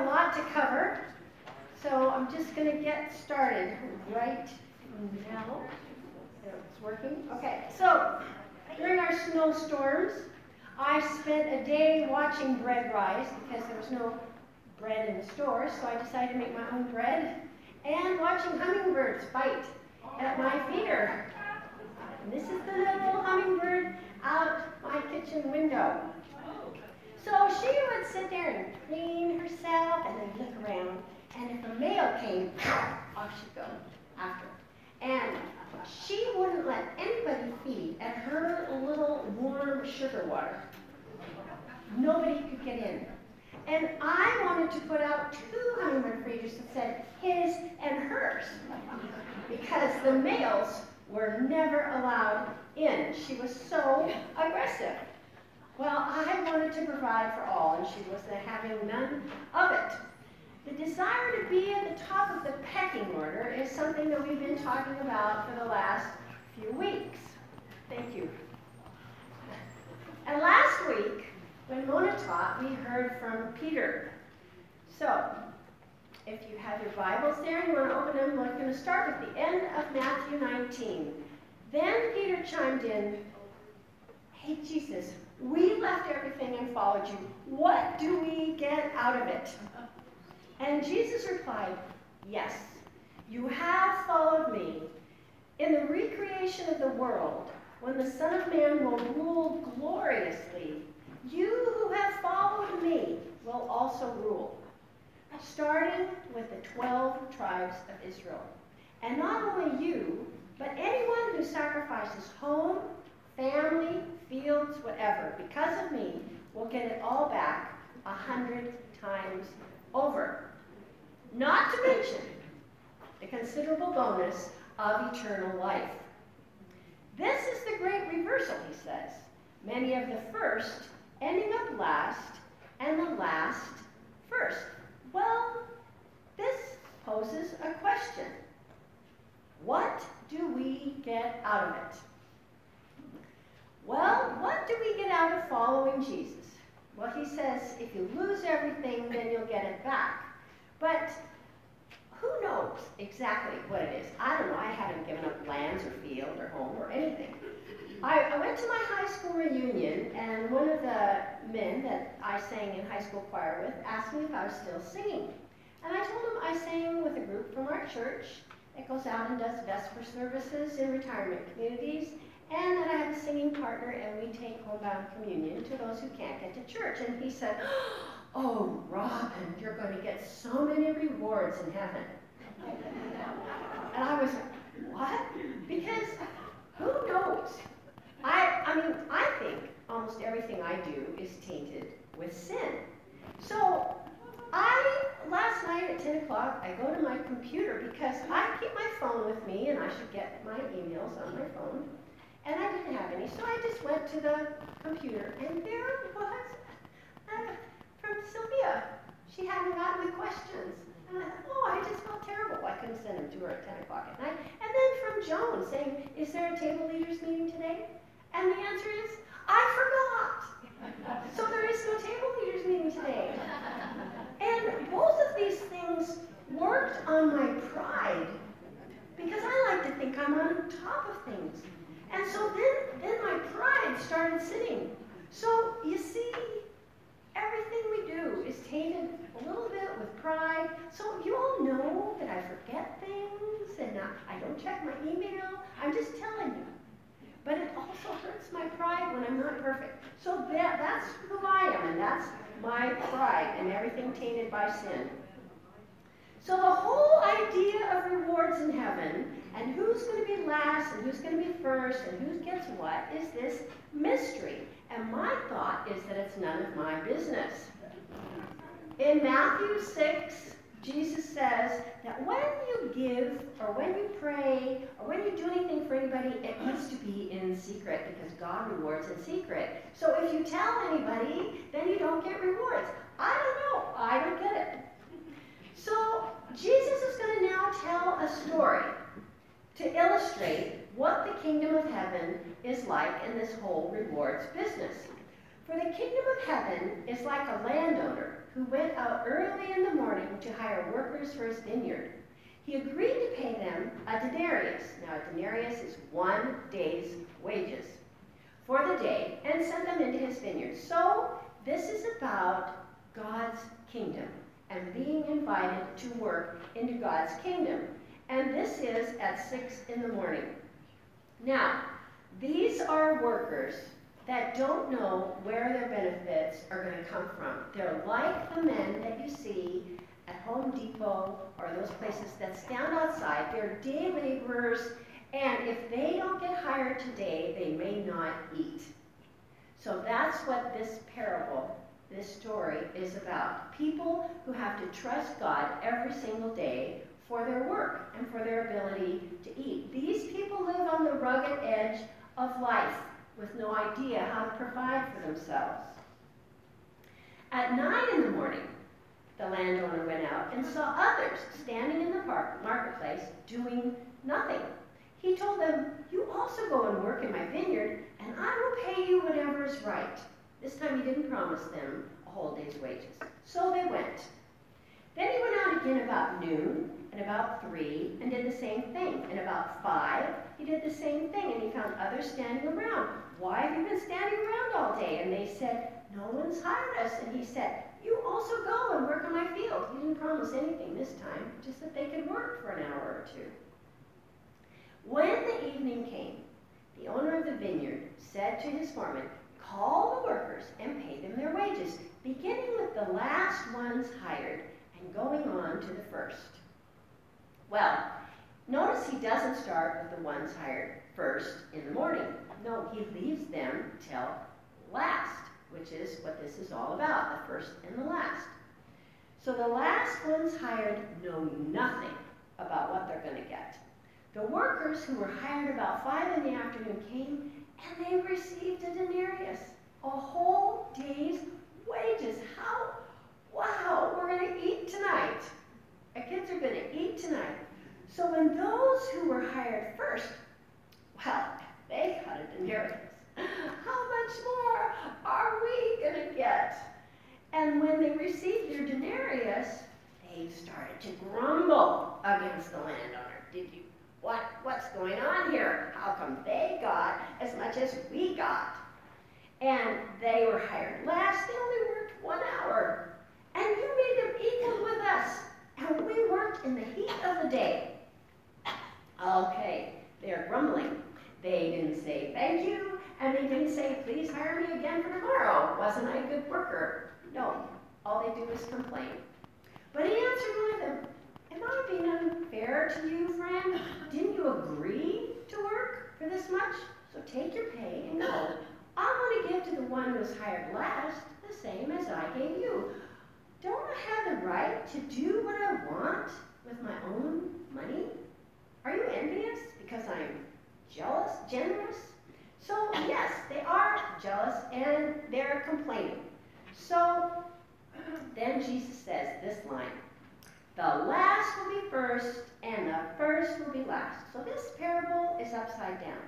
a lot to cover, so I'm just going to get started right now. It's working? Okay, so during our snowstorms, I spent a day watching bread rise because there was no bread in the store, so I decided to make my own bread and watching hummingbirds bite at my feeder. And this is the little hummingbird out my kitchen window. So she would sit there and clean herself and then look around. And if a male came, off she'd go after. And she wouldn't let anybody feed at her little warm sugar water. Nobody could get in. And I wanted to put out two hummingbird feeders that said his and hers because the males were never allowed in. She was so aggressive. Well, I wanted to provide for all, and she was having none of it. The desire to be at the top of the pecking order is something that we've been talking about for the last few weeks. Thank you. And last week, when Mona taught, we heard from Peter. So, if you have your Bibles there and you want to open them, we're going to start at the end of Matthew 19. Then Peter chimed in, Hey, Jesus, we left everything and followed you. What do we get out of it? And Jesus replied, Yes, you have followed me. In the recreation of the world, when the Son of Man will rule gloriously, you who have followed me will also rule, starting with the 12 tribes of Israel. And not only you, but anyone who sacrifices home, family, fields, whatever, because of me, will get it all back a hundred times over. Not to mention the considerable bonus of eternal life. This is the great reversal, he says. Many of the first ending up last, and the last first. Well, this poses a question. What do we get out of it? Well, what do we get out of following Jesus? Well, he says if you lose everything, then you'll get it back. But who knows exactly what it is? I don't know. I haven't given up lands or field or home or anything. I, I went to my high school reunion, and one of the men that I sang in high school choir with asked me if I was still singing. And I told him I sang with a group from our church that goes out and does Vesper services in retirement communities, and that I have a singing partner, and we take homebound communion to those who can't get to church. And he said, Oh, Robin, you're going to get so many rewards in heaven. And I was like, What? Because who knows? I, I mean, I think almost everything I do is tainted with sin. So I, last night at 10 o'clock, I go to my computer because I keep my phone with me and I should get my emails on my phone. And I didn't have any, so I just went to the computer and there was uh, from Sylvia. She hadn't gotten the questions. And I thought, oh, I just felt terrible. I couldn't send them to her at 10 o'clock at night. And then from Joan saying, is there a table leaders meeting today? And the answer is, I forgot. So there is no table leaders meeting today. And both of these things worked on my pride because I like to think I'm on top of things. And so then, then my pride started sitting. So you see, everything we do is tainted a little bit with pride. So you all know that I forget things and I, I don't check my email. I'm just telling you. But it also hurts my pride when I'm not perfect. So that, that's who I am, and that's my pride, and everything tainted by sin. So the whole idea of rewards in heaven, and who's going to be last, and who's going to be first, and who gets what, is this mystery. And my thought is that it's none of my business. In Matthew 6, Jesus says that when you give or when you pray or when you do anything for anybody, it needs to be in secret because God rewards in secret. So if you tell anybody, then you don't get rewards. I don't know. I don't get it. So Jesus is going to now tell a story to illustrate what the kingdom of heaven is like in this whole rewards business. For the kingdom of heaven is like a landowner who went out early in the morning to hire workers for his vineyard. He agreed to pay them a denarius. Now, a denarius is one day's wages for the day and sent them into his vineyard. So, this is about God's kingdom and being invited to work into God's kingdom. And this is at 6 in the morning. Now, these are workers that don't know where their benefits are going to come from. They're like the men that you see at Home Depot or those places that stand outside. They're day laborers, and if they don't get hired today, they may not eat. So that's what this parable, this story is about. People who have to trust God every single day for their work and for their ability to eat. These people live on the rugged edge of life with no idea how to provide for themselves. At nine in the morning, the landowner went out and saw others standing in the park, marketplace doing nothing. He told them, You also go and work in my vineyard, and I will pay you whatever is right. This time he didn't promise them a whole day's wages. So they went. Then he went out again about noon and about three and did the same thing. And about five, he did the same thing, and he found others standing around. Why have you been standing around all day? And they said, No one's hired us. And he said, You also go and work on my field. He didn't promise anything this time, just that they could work for an hour or two. When the evening came, the owner of the vineyard said to his foreman, Call the workers and pay them their wages, beginning with the last ones hired and going on to the first. Well, notice he doesn't start with the ones hired first in the morning. No, he leaves them till last, which is what this is all about, the first and the last. So the last ones hired know nothing about what they're going to get. The workers who were hired about five in the afternoon came and they received a denarius, a whole day's wages. How? Wow, we're going to eat tonight. Our kids are going to eat tonight. So when those who were hired first, well, they got a denarius. How much more are we going to get? And when they received their denarius, they started to grumble against the landowner. Did you, what, what's going on here? How come they got as much as we got? And they were hired last. They only worked one hour. And you made them equal with us. And we worked in the heat of the day. Okay, they're grumbling. They didn't say thank you, and they didn't say, please hire me again for tomorrow. Wasn't I a good worker? No, all they do is complain. But he answered one of them, Am I being unfair to you, friend? Didn't you agree to work for this much? So take your pay and go. I want to give to the one who was hired last the same as I gave you. Don't I have the right to do what I want with my own money? Are you envious because I'm jealous, generous? So, yes, they are jealous and they're complaining. So, then Jesus says this line The last will be first, and the first will be last. So, this parable is upside down.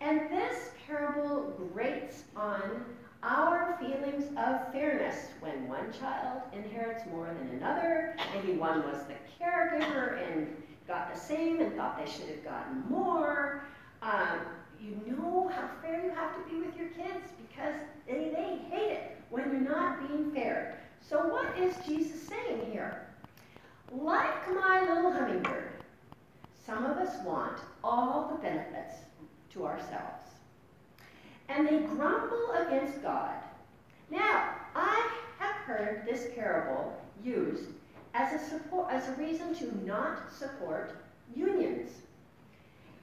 And this parable grates on our feelings of fairness when one child inherits more than another. Maybe one was the caregiver and got the same and thought they should have gotten more. Um, you know how fair you have to be with your kids because they, they hate it when you're not being fair. So what is Jesus saying here? Like my little hummingbird, some of us want all the benefits to ourselves. And they grumble against God. Now, I have heard this parable used as a, support, as a reason to not support unions.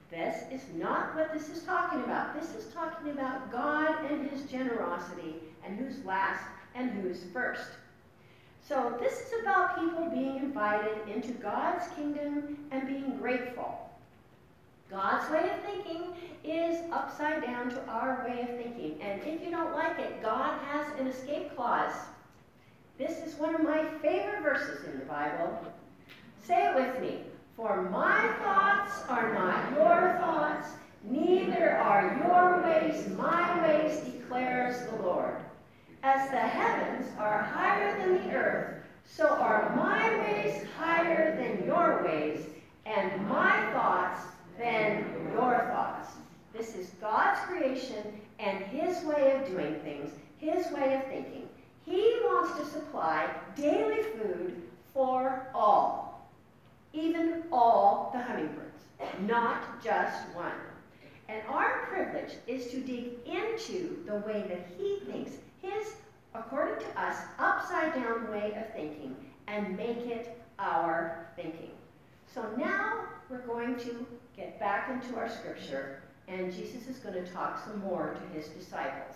This is not what this is talking about. This is talking about God and his generosity and who's last and who's first. So this is about people being invited into God's kingdom and being grateful. God's way of thinking is upside down to our way of thinking. And if you don't like it, God has an escape clause. This is one of my favorite verses in the Bible. Say it with me. For my thoughts are not your thoughts, neither are your ways my ways, declares the Lord. As the heavens are higher than the earth, so are my ways higher than your ways, and my thoughts than your thoughts. This is God's creation and His way of doing things, His way of thinking. He wants to supply daily food for all, even all the hummingbirds, not just one. And our privilege is to dig into the way that He thinks, His, according to us, upside down way of thinking, and make it our thinking. So now we're going to get back into our scripture, and Jesus is going to talk some more to his disciples.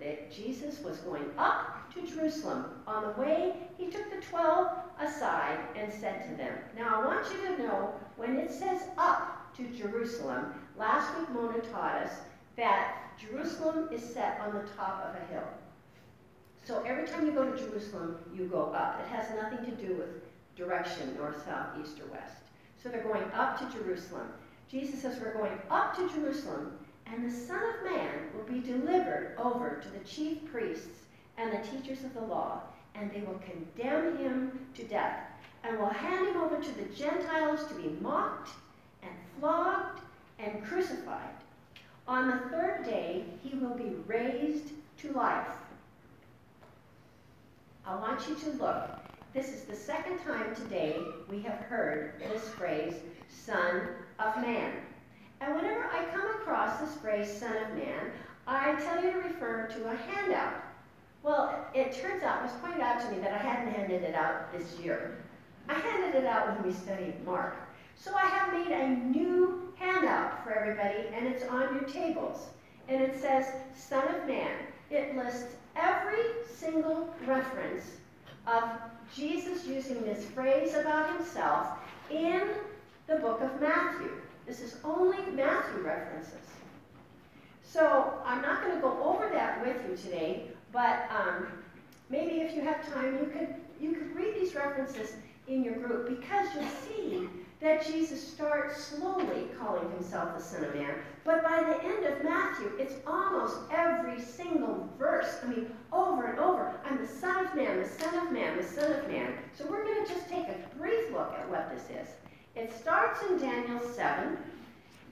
That Jesus was going up to Jerusalem. On the way, he took the twelve aside and said to them, Now I want you to know when it says up to Jerusalem, last week Mona taught us that Jerusalem is set on the top of a hill. So every time you go to Jerusalem, you go up. It has nothing to do with direction, north, south, east, or west. So they're going up to Jerusalem. Jesus says, We're going up to Jerusalem, and the Son of Man will be delivered over to the chief priests and the teachers of the law, and they will condemn him to death, and will hand him over to the Gentiles to be mocked and flogged and crucified. On the third day, he will be raised to life. I want you to look. This is the second time today we have heard this phrase, Son of Man. And whenever I come across this phrase, Son of Man, I tell you to refer to a handout. Well, it turns out, it was pointed out to me that I hadn't handed it out this year. I handed it out when we studied Mark. So I have made a new handout for everybody, and it's on your tables. And it says, Son of Man. It lists every single reference of Jesus using this phrase about himself in the book of Matthew. This is only Matthew references. So I'm not going to go over that with you today, but um, maybe if you have time, you could you could read these references in your group because you'll see that Jesus starts slowly calling himself the Son of Man. But by the end of Matthew, it's almost every single verse. I mean, over and over. I'm the Son of Man, the Son of Man, the Son of Man. So we're going to just take a brief look at what this is. It starts in Daniel 7.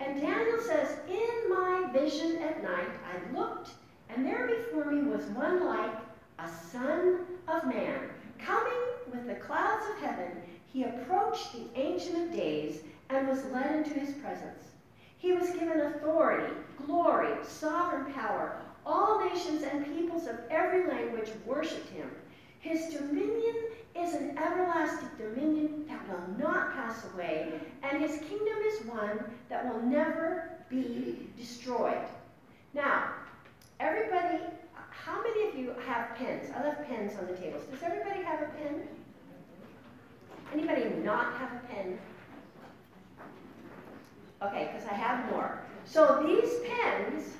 And Daniel says, In my vision at night, I looked, and there before me was one like a Son of Man, coming with the clouds of heaven he approached the Ancient of Days and was led into his presence. He was given authority, glory, sovereign power. All nations and peoples of every language worshiped him. His dominion is an everlasting dominion that will not pass away, and his kingdom is one that will never be destroyed. Now, everybody, how many of you have pens? I left pens on the tables. Does everybody have a pen? Anybody not have a pen? Okay, because I have more. So these pens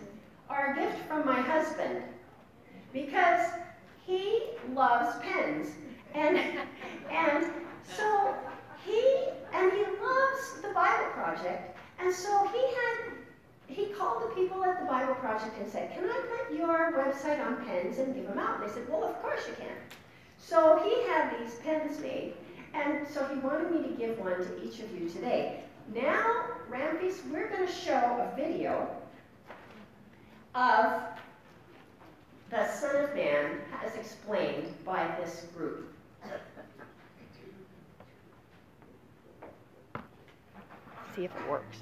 are a gift from my husband because he loves pens. And, and so he, and he loves the Bible Project. And so he had, he called the people at the Bible Project and said, can I put your website on pens and give them out? And they said, well, of course you can. So he had these pens made. And so he wanted me to give one to each of you today. Now, Ramses, we're going to show a video of the Son of Man as explained by this group. See if it works.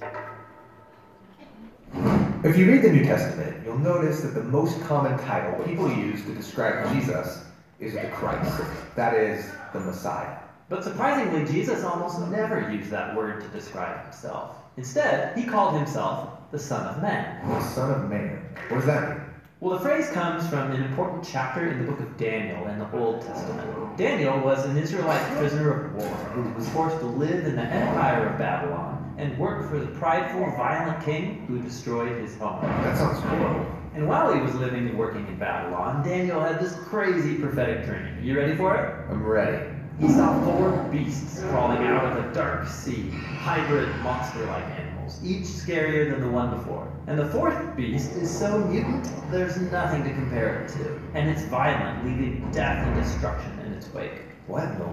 If you read the New Testament, you'll notice that the most common title people use to describe Jesus is the Christ. That is, the Messiah. But surprisingly, Jesus almost never used that word to describe himself. Instead, he called himself the Son of Man. The Son of Man. What does that mean? Well, the phrase comes from an important chapter in the book of Daniel in the Old Testament. Daniel was an Israelite prisoner of war who was forced to live in the empire of Babylon and work for the prideful, violent king who destroyed his home. That sounds horrible. And while he was living and working in Babylon, Daniel had this crazy prophetic dream. You ready for it? I'm ready. he saw four beasts crawling out of a dark sea, hybrid monster-like animals, each scarier than the one before. And the fourth beast is so mutant, there's nothing to compare it to. And it's violent, leaving death and destruction in its wake. What the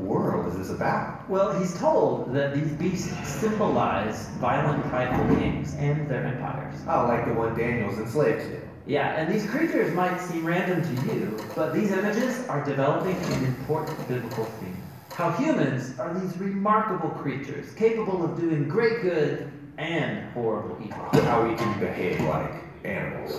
world is this about? Well, he's told that these beasts symbolize violent, prideful kings and their empires. Oh, like the one Daniel's enslaved to. Yeah, and these creatures might seem random to you, but these images are developing an important biblical theme. How humans are these remarkable creatures, capable of doing great good and horrible evil. How we can behave like animals.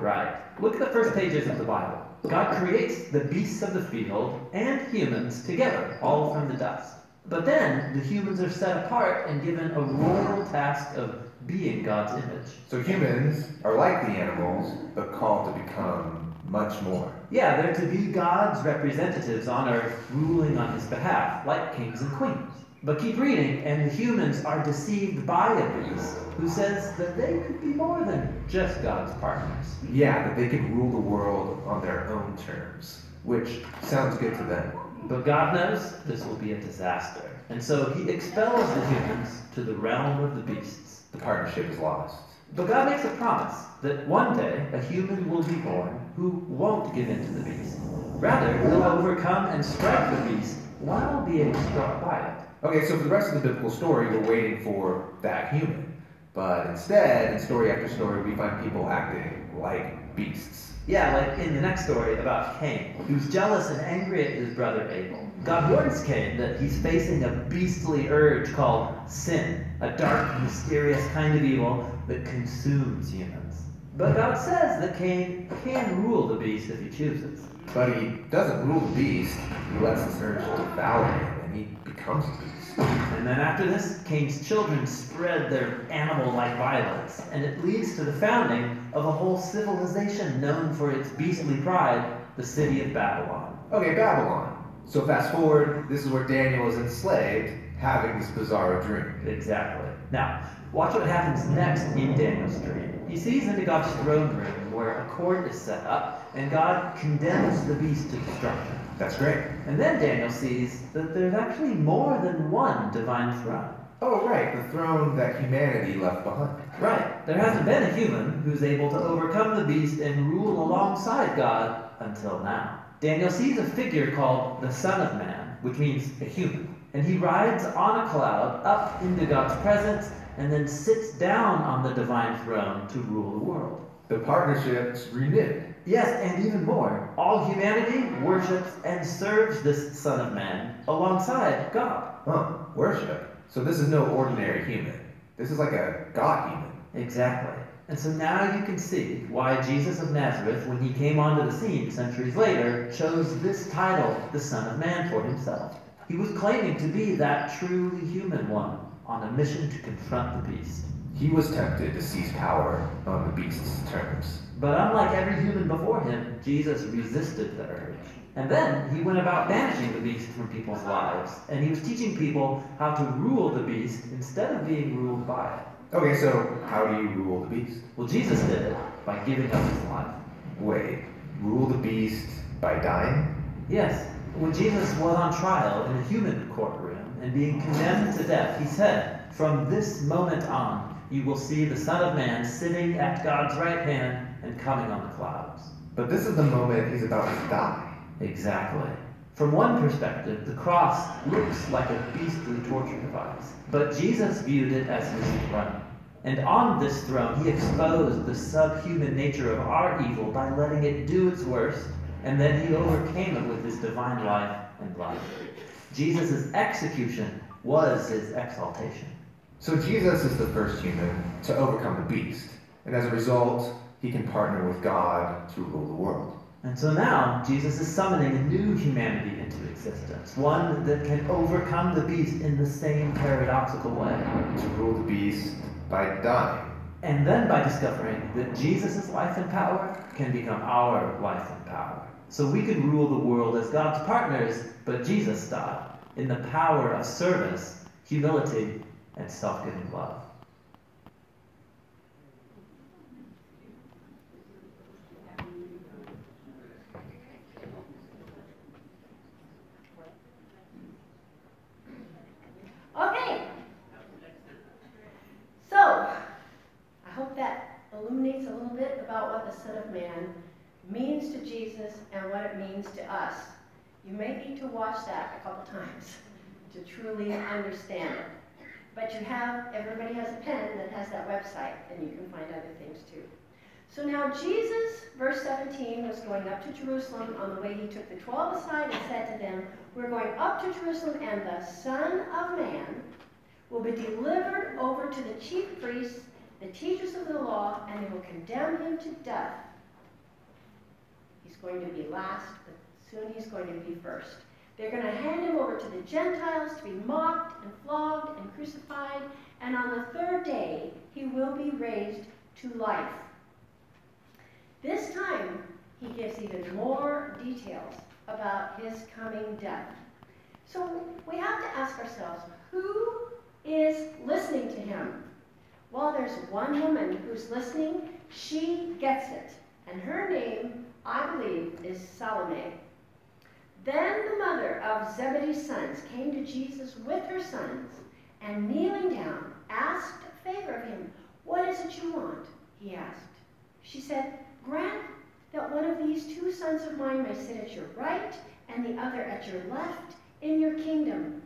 Right. Look at the first pages of the Bible. God creates the beasts of the field and humans together, all from the dust. But then the humans are set apart and given a royal task of being God's image. So humans are like the animals, but called to become much more. Yeah, they're to be God's representatives on earth, ruling on his behalf, like kings and queens. But keep reading, and the humans are deceived by a beast who says that they could be more than just God's partners. Yeah, that they could rule the world on their own terms, which sounds good to them. But God knows this will be a disaster. And so he expels the humans to the realm of the beasts. The partnership is lost. But God makes a promise that one day a human will be born who won't give in to the beast. Rather, he'll overcome and strike the beast while being struck by it. Okay, so for the rest of the biblical story, we're waiting for that human. But instead, in story after story, we find people acting like beasts. Yeah, like in the next story about Cain, who's jealous and angry at his brother Abel. God warns Cain that he's facing a beastly urge called sin, a dark, mysterious kind of evil that consumes humans. But God says that Cain can rule the beast if he chooses. But he doesn't rule the beast, he lets this urge devour him, and he becomes a beast. And then after this, Cain's children spread their animal-like violence, and it leads to the founding of a whole civilization known for its beastly pride, the city of Babylon. Okay, Babylon. So fast forward, this is where Daniel is enslaved, having this bizarre dream. Exactly. Now, watch what happens next in Daniel's dream. He sees into God's throne room where a court is set up, and God condemns the beast to destruction. That's great. And then Daniel sees that there's actually more than one divine throne. Oh, right, the throne that humanity left behind. Right. There hasn't been a human who's able to overcome the beast and rule alongside God until now. Daniel sees a figure called the Son of Man, which means a human. And he rides on a cloud up into God's presence and then sits down on the divine throne to rule the world. The partnership's renewed. Yes, and even more. All humanity worships and serves this Son of Man alongside God. Huh, worship. So this is no ordinary human. This is like a God human. Exactly. And so now you can see why Jesus of Nazareth, when he came onto the scene centuries later, chose this title, the Son of Man, for himself. He was claiming to be that truly human one on a mission to confront the beast. He was tempted to seize power on the beast's terms. But unlike every human before him, Jesus resisted the urge. And then he went about banishing the beast from people's lives, and he was teaching people how to rule the beast instead of being ruled by it. Okay, so how do you rule the beast? Well, Jesus did it by giving up his life. Wait, rule the beast by dying? Yes, when Jesus was on trial in a human courtroom and being condemned to death, he said, From this moment on, you will see the Son of Man sitting at God's right hand and coming on the clouds. But this is the moment he's about to die. Exactly. From one perspective, the cross looks like a beastly torture device, but Jesus viewed it as his throne. And on this throne, he exposed the subhuman nature of our evil by letting it do its worst, and then he overcame it with his divine life and life. Jesus' execution was his exaltation. So Jesus is the first human to overcome the beast, and as a result, he can partner with God to rule the world. And so now, Jesus is summoning a new humanity into existence, one that can overcome the beast in the same paradoxical way. To rule the beast by dying. And then by discovering that Jesus' life and power can become our life and power. So we can rule the world as God's partners, but Jesus style, in the power of service, humility, and self-giving love. Okay. So, I hope that illuminates a little bit about what the Son of Man means to Jesus and what it means to us. You may need to watch that a couple times to truly understand it. But you have, everybody has a pen that has that website, and you can find other things too. So now Jesus, verse 17, was going up to Jerusalem. On the way, he took the twelve aside and said to them, We're going up to Jerusalem, and the Son of Man will be delivered over to the chief priests, the teachers of the law, and they will condemn him to death. He's going to be last, but soon he's going to be first. They're going to hand him over to the Gentiles to be mocked and flogged and crucified, and on the third day he will be raised to life. This time, he gives even more details about his coming death. So we have to ask ourselves who is listening to him? Well, there's one woman who's listening. She gets it. And her name, I believe, is Salome. Then the mother of Zebedee's sons came to Jesus with her sons, and kneeling down, asked a favor of him. What is it you want? He asked. She said, Grant that one of these two sons of mine may sit at your right and the other at your left in your kingdom.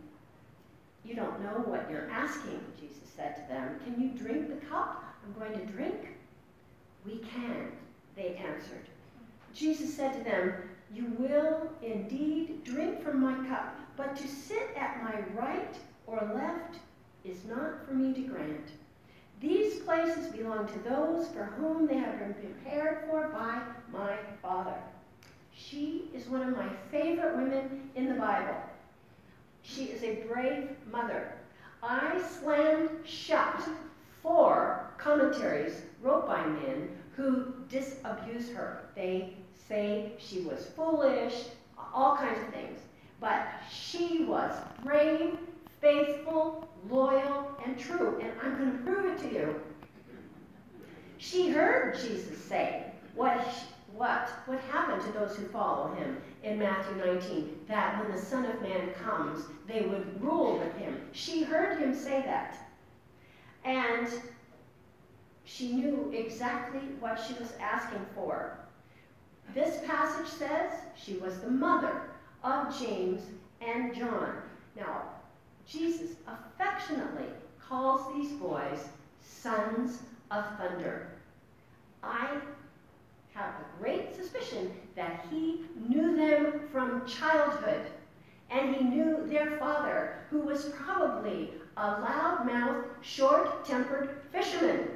You don't know what you're asking, Jesus said to them. Can you drink the cup I'm going to drink? We can, they answered. Jesus said to them, You will indeed drink from my cup, but to sit at my right or left is not for me to grant. These places belong to those for whom they have been prepared for by my Father. She is one of my favorite women in the Bible. She is a brave mother. I slammed shut four commentaries wrote by men who disabuse her. They say she was foolish, all kinds of things. But she was brave, faithful, loyal, and true. And I'm going to prove it to you. She heard Jesus say what what would happen to those who follow him in Matthew 19, that when the Son of Man comes, they would rule with him. She heard him say that. And she knew exactly what she was asking for. This passage says she was the mother of James and John. Now, Jesus affectionately calls these boys sons of thunder. I have a great suspicion that he knew them from childhood. And he knew their father, who was probably a loud-mouthed, short-tempered fisherman.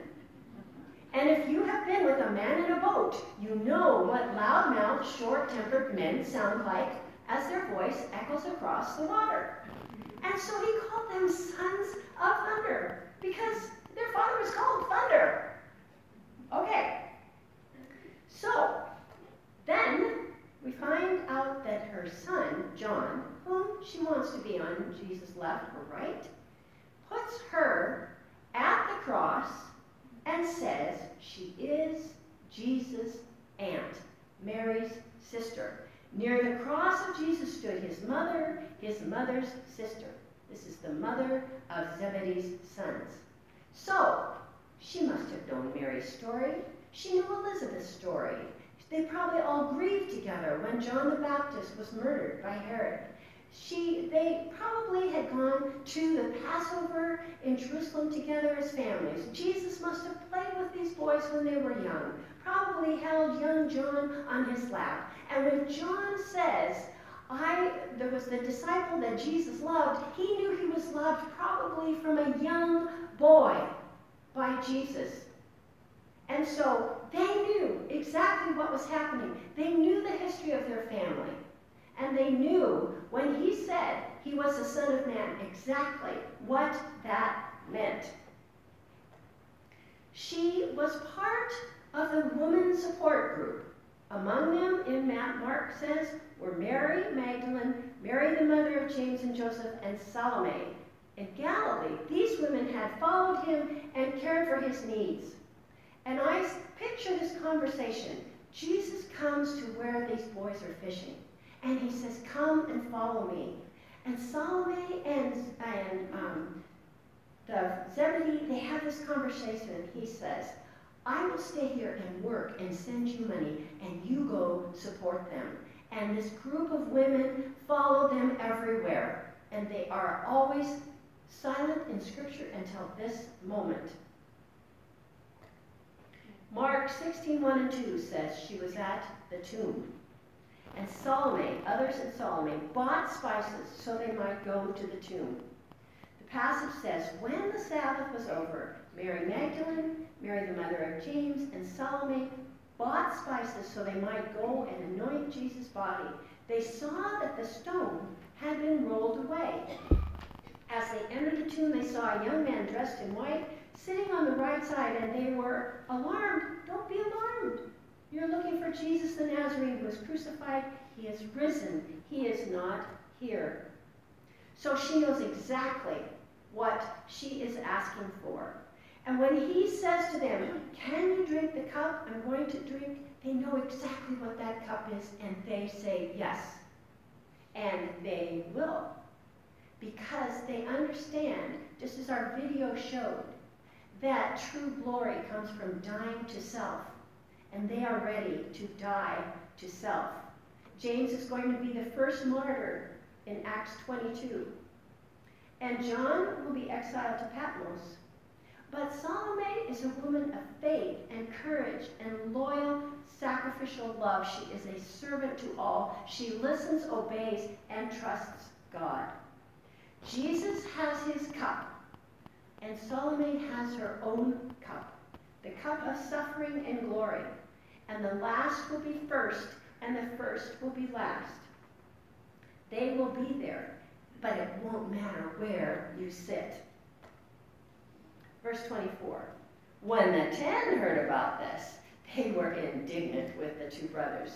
And if you have been with a man in a boat, you know what loud-mouthed, short-tempered men sound like as their voice echoes across the water. And so he called them sons of thunder because their father was called Thunder. Okay, so, then we find out that her son, John, whom she wants to be on Jesus' left or right, puts her at the cross and says she is Jesus' aunt, Mary's sister. Near the cross of Jesus stood his mother, his mother's sister. This is the mother of Zebedee's sons. So, she must have known Mary's story. She knew Elizabeth's story. They probably all grieved together when John the Baptist was murdered by Herod. She, they probably had gone to the Passover in Jerusalem together as families. Jesus must have played with these boys when they were young, probably held young John on his lap. And when John says, I, there was the disciple that Jesus loved, he knew he was loved probably from a young boy by Jesus. And so they knew exactly what was happening. They knew the history of their family. And they knew when he said he was the Son of Man exactly what that meant. She was part of the woman support group. Among them, in Matt Mark says, were Mary Magdalene, Mary the mother of James and Joseph, and Salome. In Galilee, these women had followed him and cared for his needs. And I picture this conversation. Jesus comes to where these boys are fishing, and he says, Come and follow me. And Salome and, and um, the Zebedee, they have this conversation, he says, I will stay here and work and send you money, and you go support them. And this group of women follow them everywhere, and they are always silent in Scripture until this moment. Mark 16, 1 and 2 says she was at the tomb. And Salome, others in Salome, bought spices so they might go to the tomb. The passage says, When the Sabbath was over, Mary Magdalene, Mary the mother of James, and Salome bought spices so they might go and anoint Jesus' body. They saw that the stone had been rolled away. As they entered the tomb, they saw a young man dressed in white sitting on the right side, and they were alarmed. Don't be alarmed. You're looking for Jesus the Nazarene who was crucified. He is risen. He is not here. So she knows exactly what she is asking for. And when he says to them, Can you drink the cup I'm going to drink? They know exactly what that cup is, and they say yes. And they will. Because they understand, just as our video showed, that true glory comes from dying to self. And they are ready to die to self. James is going to be the first martyr in Acts 22. And John will be exiled to Patmos. But Salome is a woman of faith and courage and loyal, sacrificial love. She is a servant to all. She listens, obeys, and trusts God. Jesus has his cup, and Salome has her own cup the cup of suffering and glory. And the last will be first, and the first will be last. They will be there, but it won't matter where you sit. Verse 24 When the ten heard about this, they were indignant with the two brothers.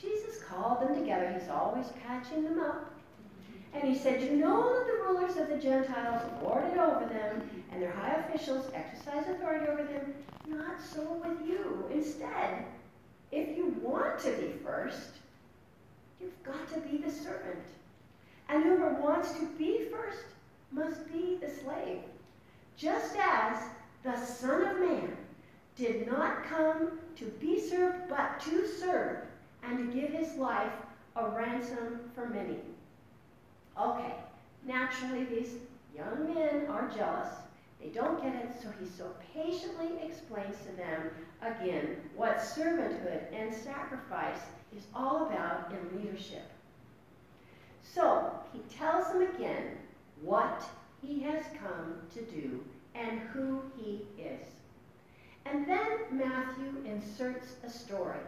Jesus called them together. He's always patching them up. And he said, You know that the rulers of the Gentiles lord it over them, and their high officials exercise authority over them. Not so with you. Instead, if you want to be first, you've got to be the servant. And whoever wants to be first must be the slave just as the Son of Man did not come to be served, but to serve, and to give his life a ransom for many. Okay, naturally, these young men are jealous. They don't get it, so he so patiently explains to them again what servanthood and sacrifice is all about in leadership. So he tells them again what he has come to do and who he is. And then Matthew inserts a story.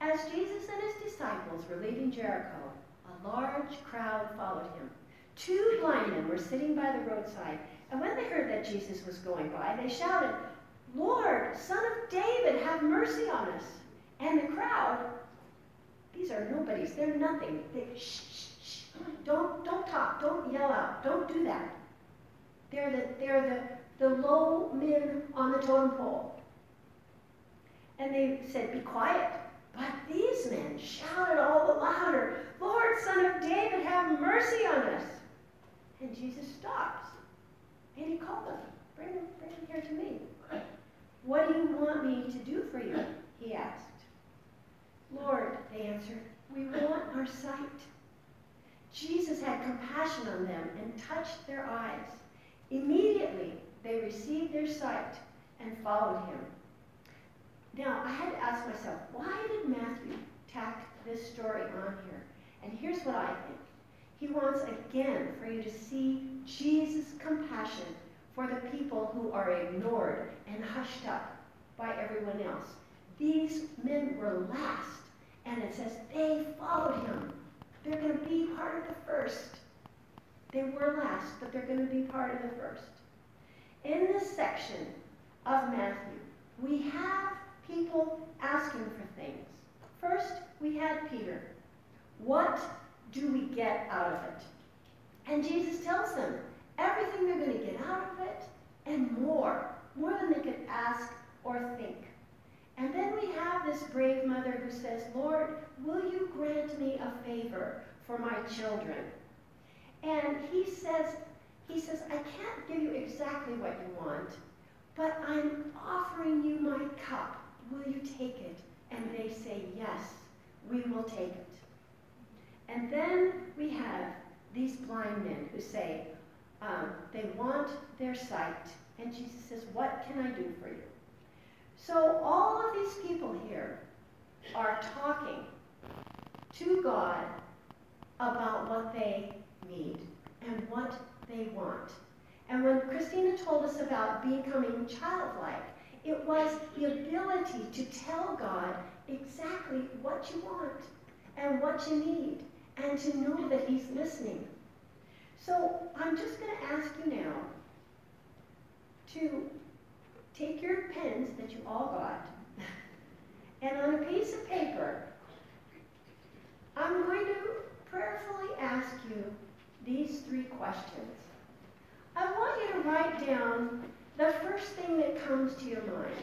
As Jesus and his disciples were leaving Jericho, a large crowd followed him. Two blind men were sitting by the roadside, and when they heard that Jesus was going by, they shouted, Lord, Son of David, have mercy on us. And the crowd, these are nobodies, they're nothing. They, shh, shh, shh. Don't, don't talk, don't yell out, don't do that. They're the, they're the, the low men on the totem pole. And they said, Be quiet. But these men shouted all the louder, Lord, Son of David, have mercy on us. And Jesus stops. And he called them, Bring them, bring them here to me. What do you want me to do for you? He asked. Lord, they answered, we want our sight. Jesus had compassion on them and touched their eyes. Immediately they received their sight and followed him. Now, I had to ask myself, why did Matthew tack this story on here? And here's what I think. He wants again for you to see Jesus' compassion for the people who are ignored and hushed up by everyone else. These men were last, and it says they followed him. They're going to be part of the first. They were last, but they're going to be part of the first. In this section of Matthew, we have people asking for things. First, we had Peter. What do we get out of it? And Jesus tells them everything they're going to get out of it and more, more than they could ask or think. And then we have this brave mother who says, Lord, will you grant me a favor for my children? And he says, he says, I can't give you exactly what you want, but I'm offering you my cup. Will you take it? And they say, Yes, we will take it. And then we have these blind men who say, um, they want their sight. And Jesus says, What can I do for you? So all of these people here are talking to God about what they need and what they want. And when Christina told us about becoming childlike, it was the ability to tell God exactly what you want and what you need and to know that He's listening. So I'm just going to ask you now to take your pens that you all got and on a piece of paper, I'm going to prayerfully ask you these three questions. I want you to write down the first thing that comes to your mind.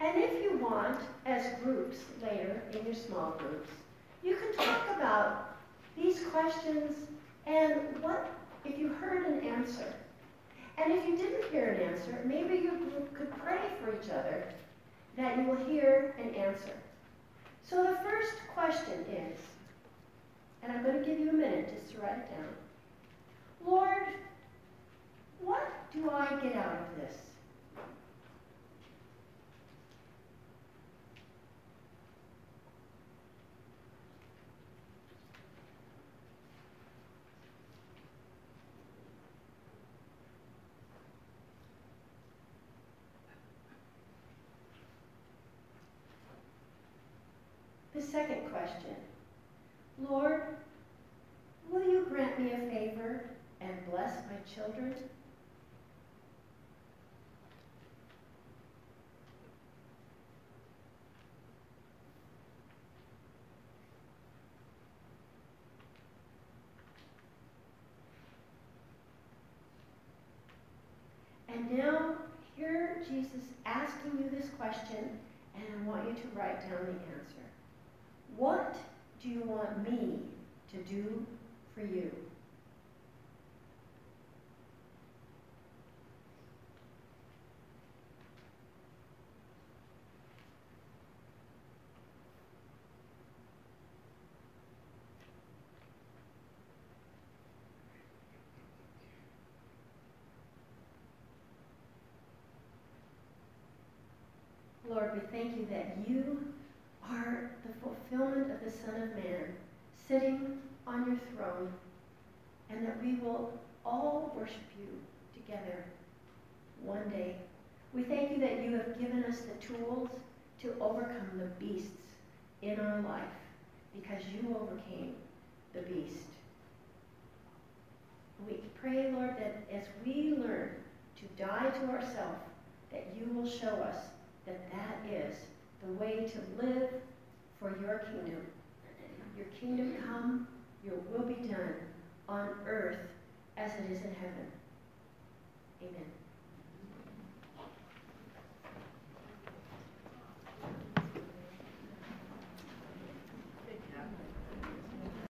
And if you want, as groups later in your small groups, you can talk about these questions and what if you heard an answer. And if you didn't hear an answer, maybe you could pray for each other that you will hear an answer. So the first question is, and I'm going to give you a minute just to write it down. Lord, what do I get out of this? The second question Lord, will you grant me a favor and bless my children? And now, hear Jesus asking you this question, and I want you to write down the answer. What do you want me to do for you? Lord, we thank you that you fulfillment of the Son of Man sitting on your throne, and that we will all worship you together one day. We thank you that you have given us the tools to overcome the beasts in our life because you overcame the beast. We pray, Lord, that as we learn to die to ourselves, that you will show us that that is the way to live for your kingdom. Your kingdom come, your will be done on earth as it is in heaven. Amen.